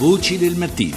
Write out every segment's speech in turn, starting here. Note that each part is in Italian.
Voci del mattino.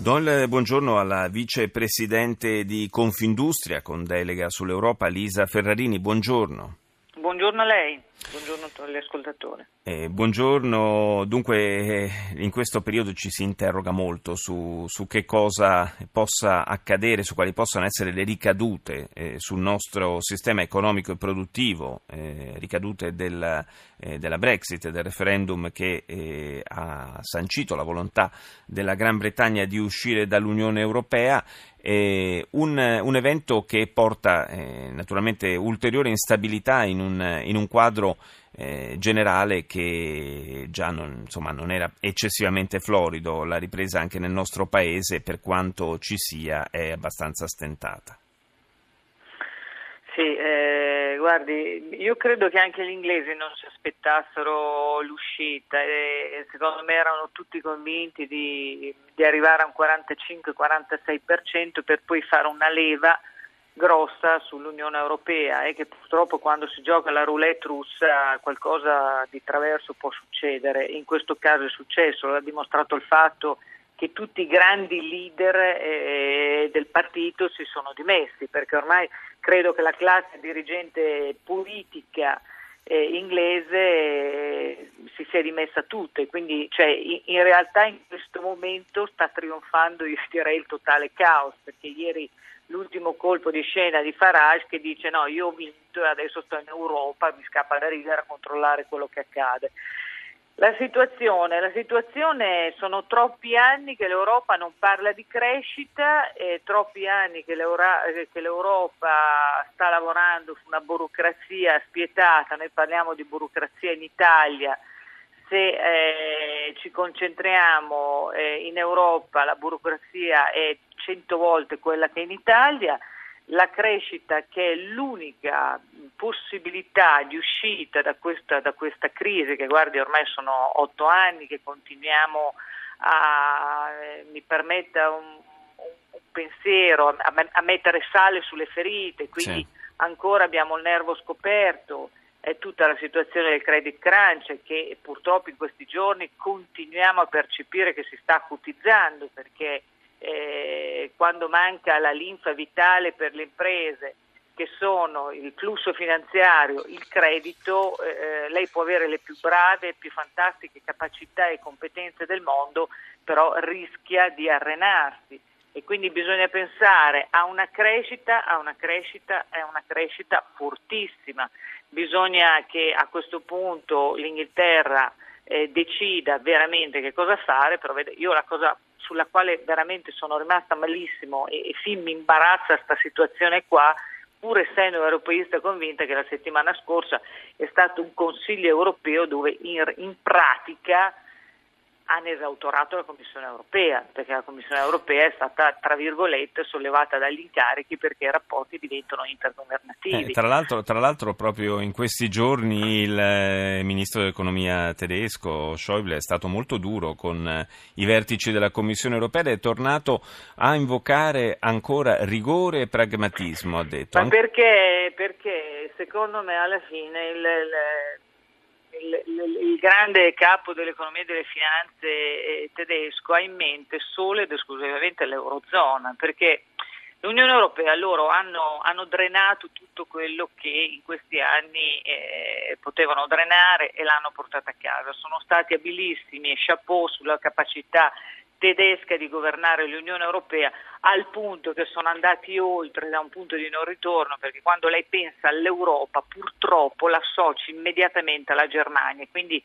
Do il buongiorno alla vicepresidente di Confindustria con delega sull'Europa, Lisa Ferrarini. Buongiorno. Buongiorno a lei, buongiorno agli ascoltatori. Eh, buongiorno, dunque eh, in questo periodo ci si interroga molto su, su, che cosa possa accadere, su quali possano essere le ricadute eh, sul nostro sistema economico e produttivo, eh, ricadute del, eh, della Brexit, del referendum che eh, ha sancito la volontà della Gran Bretagna di uscire dall'Unione Europea eh, un, un, evento che porta eh, naturalmente ulteriore instabilità in un, in un quadro eh, generale che già non, insomma, non, era eccessivamente florido, la ripresa anche nel nostro paese per quanto ci sia è abbastanza stentata. Sì, eh, guardi, io credo che anche gli inglesi non si aspettassero l'uscita e secondo me erano tutti convinti di, di arrivare a un 45-46% per poi fare una leva grossa sull'Unione Europea e che purtroppo quando si gioca la roulette russa qualcosa di traverso può succedere. In questo caso è successo, l'ha dimostrato il fatto che tutti i grandi leader eh, del partito si sono dimessi, perché ormai credo che la classe dirigente politica eh, inglese eh, si sia rimessa tutta e quindi cioè, in, in, realtà in questo momento sta trionfando io direi il totale caos perché ieri l'ultimo colpo di scena di Farage che dice no io ho vinto e adesso sto in Europa mi scappa da ridere a controllare quello che accade. La situazione, la situazione, sono troppi anni che l'Europa non parla di crescita, e troppi anni che, che, l'Europa sta lavorando su una burocrazia spietata, noi parliamo di burocrazia in Italia, se eh, ci concentriamo eh, in Europa la burocrazia è cento volte quella che in Italia, la crescita che è l'unica possibilità di uscita da questa, da questa crisi, che guardi ormai sono otto anni che continuiamo a, eh, mi permetta un, un pensiero, a, a, mettere sale sulle ferite, quindi sì. ancora abbiamo il nervo scoperto, è tutta la situazione del credit crunch che purtroppo in questi giorni continuiamo a percepire che si sta acutizzando perché eh, quando manca la linfa vitale per le imprese, che sono il flusso finanziario, il credito, eh, lei può avere le più brave, più fantastiche capacità e competenze del mondo, però rischia di arenarsi e quindi bisogna pensare a una crescita, a una crescita, a una crescita fortissima. Bisogna che a questo punto l'Inghilterra eh, decida veramente che cosa fare, però io la cosa sulla quale veramente sono rimasta malissimo e, e fin mi imbarazza questa situazione qua, pur essendo europeista convinta che la settimana scorsa è stato un Consiglio europeo dove in, in pratica hanno esautorato la Commissione europea, perché la Commissione europea è stata, tra virgolette, sollevata dagli incarichi perché i rapporti diventano intergovernativi. Eh, tra, l'altro, tra, l'altro, proprio in questi giorni il eh, ministro dell'economia tedesco, Schäuble, è stato molto duro con eh, i vertici della Commissione europea ed è tornato a invocare ancora rigore e pragmatismo, ha detto. Ma perché, perché secondo me alla fine il, il il, il, grande capo dell'economia e delle finanze eh, tedesco ha in mente solo ed esclusivamente l'Eurozona, perché l'Unione Europea loro hanno, hanno drenato tutto quello che in questi anni eh, potevano drenare e l'hanno portata a casa. Sono stati abilissimi e chapeau sulla capacità tedesca di governare l'Unione Europea al punto che sono andati oltre da un punto di non ritorno perché quando lei pensa all'Europa purtroppo l'associ immediatamente alla Germania, quindi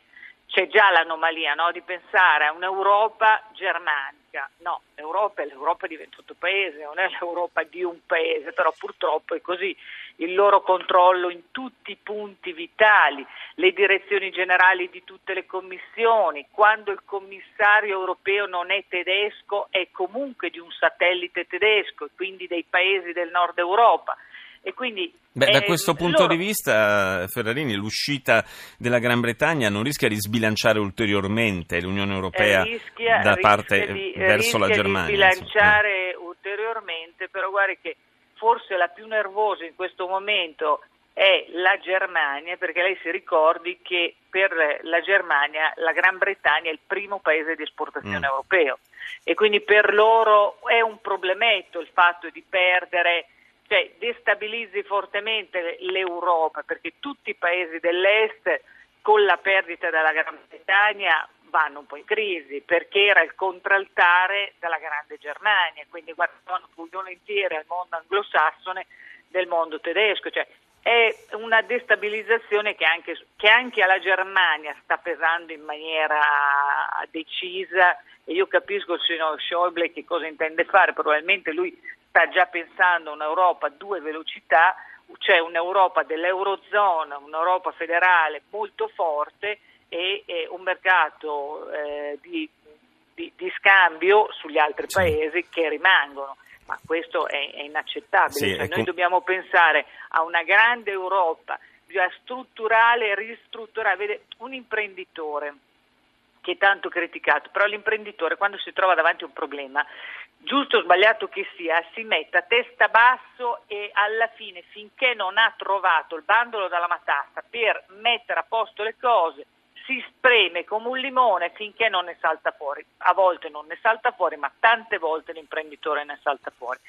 c'è già l'anomalia no? di pensare a un'Europa germanica. No, l'Europa è l'Europa di 28 paesi, non è l'Europa di un paese, però purtroppo è così. Il loro controllo in tutti i punti vitali, le direzioni generali di tutte le commissioni, quando il commissario europeo non è tedesco è comunque di un satellite tedesco e quindi dei paesi del nord Europa e quindi Beh, da questo punto loro... di vista, Ferrarini, l'uscita della Gran Bretagna non rischia di sbilanciare ulteriormente l'Unione Europea eh, rischia, da parte di, verso la Germania? Di sbilanciare insomma. ulteriormente, però guardi che forse la più nervosa in questo momento è la Germania, perché lei si ricordi che per la Germania la Gran Bretagna è il primo paese di esportazione mm. europeo e quindi per loro è un problemetto il fatto di perdere, cioè destabilizzi fortemente l'Europa perché tutti i paesi dell'Est con la perdita della Gran Bretagna vanno un po' in crisi perché era il contraltare della grande Germania, quindi guardavano volentieri al mondo anglosassone del mondo tedesco, cioè è una destabilizzazione che anche, che anche, alla Germania sta pesando in maniera decisa. E io capisco il signor Schäuble che cosa intende fare, probabilmente lui sta già pensando a un'Europa a due velocità, cioè un'Europa dell'Eurozona, un'Europa federale molto forte e, e un mercato eh, di, di, di, scambio sugli altri sì. paesi che rimangono ma questo è, è inaccettabile. Sì, cioè, noi com- dobbiamo pensare a una grande Europa, strutturale e ristrutturare. Vede, un imprenditore che è tanto criticato, però l'imprenditore quando si trova davanti a un problema, giusto o sbagliato che sia, si mette a testa basso e alla fine, finché non ha trovato il bandolo dalla matassa per mettere a posto le cose, si spreme come un limone finché non ne salta fuori. A volte non ne salta fuori, ma tante volte l'imprenditore ne salta fuori.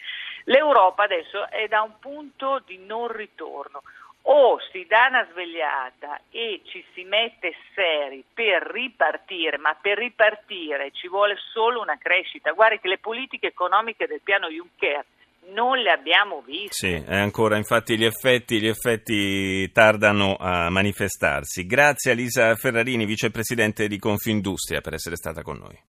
L'Europa adesso è da un punto di non ritorno. O si dà una svegliata e ci si mette seri per ripartire, ma per ripartire ci vuole solo una crescita. Guardi che le politiche economiche del piano Juncker non le abbiamo viste. Sì, ancora, infatti gli effetti, gli effetti tardano a manifestarsi. Grazie a Lisa Ferrarini, vicepresidente di Confindustria, per essere stata con noi.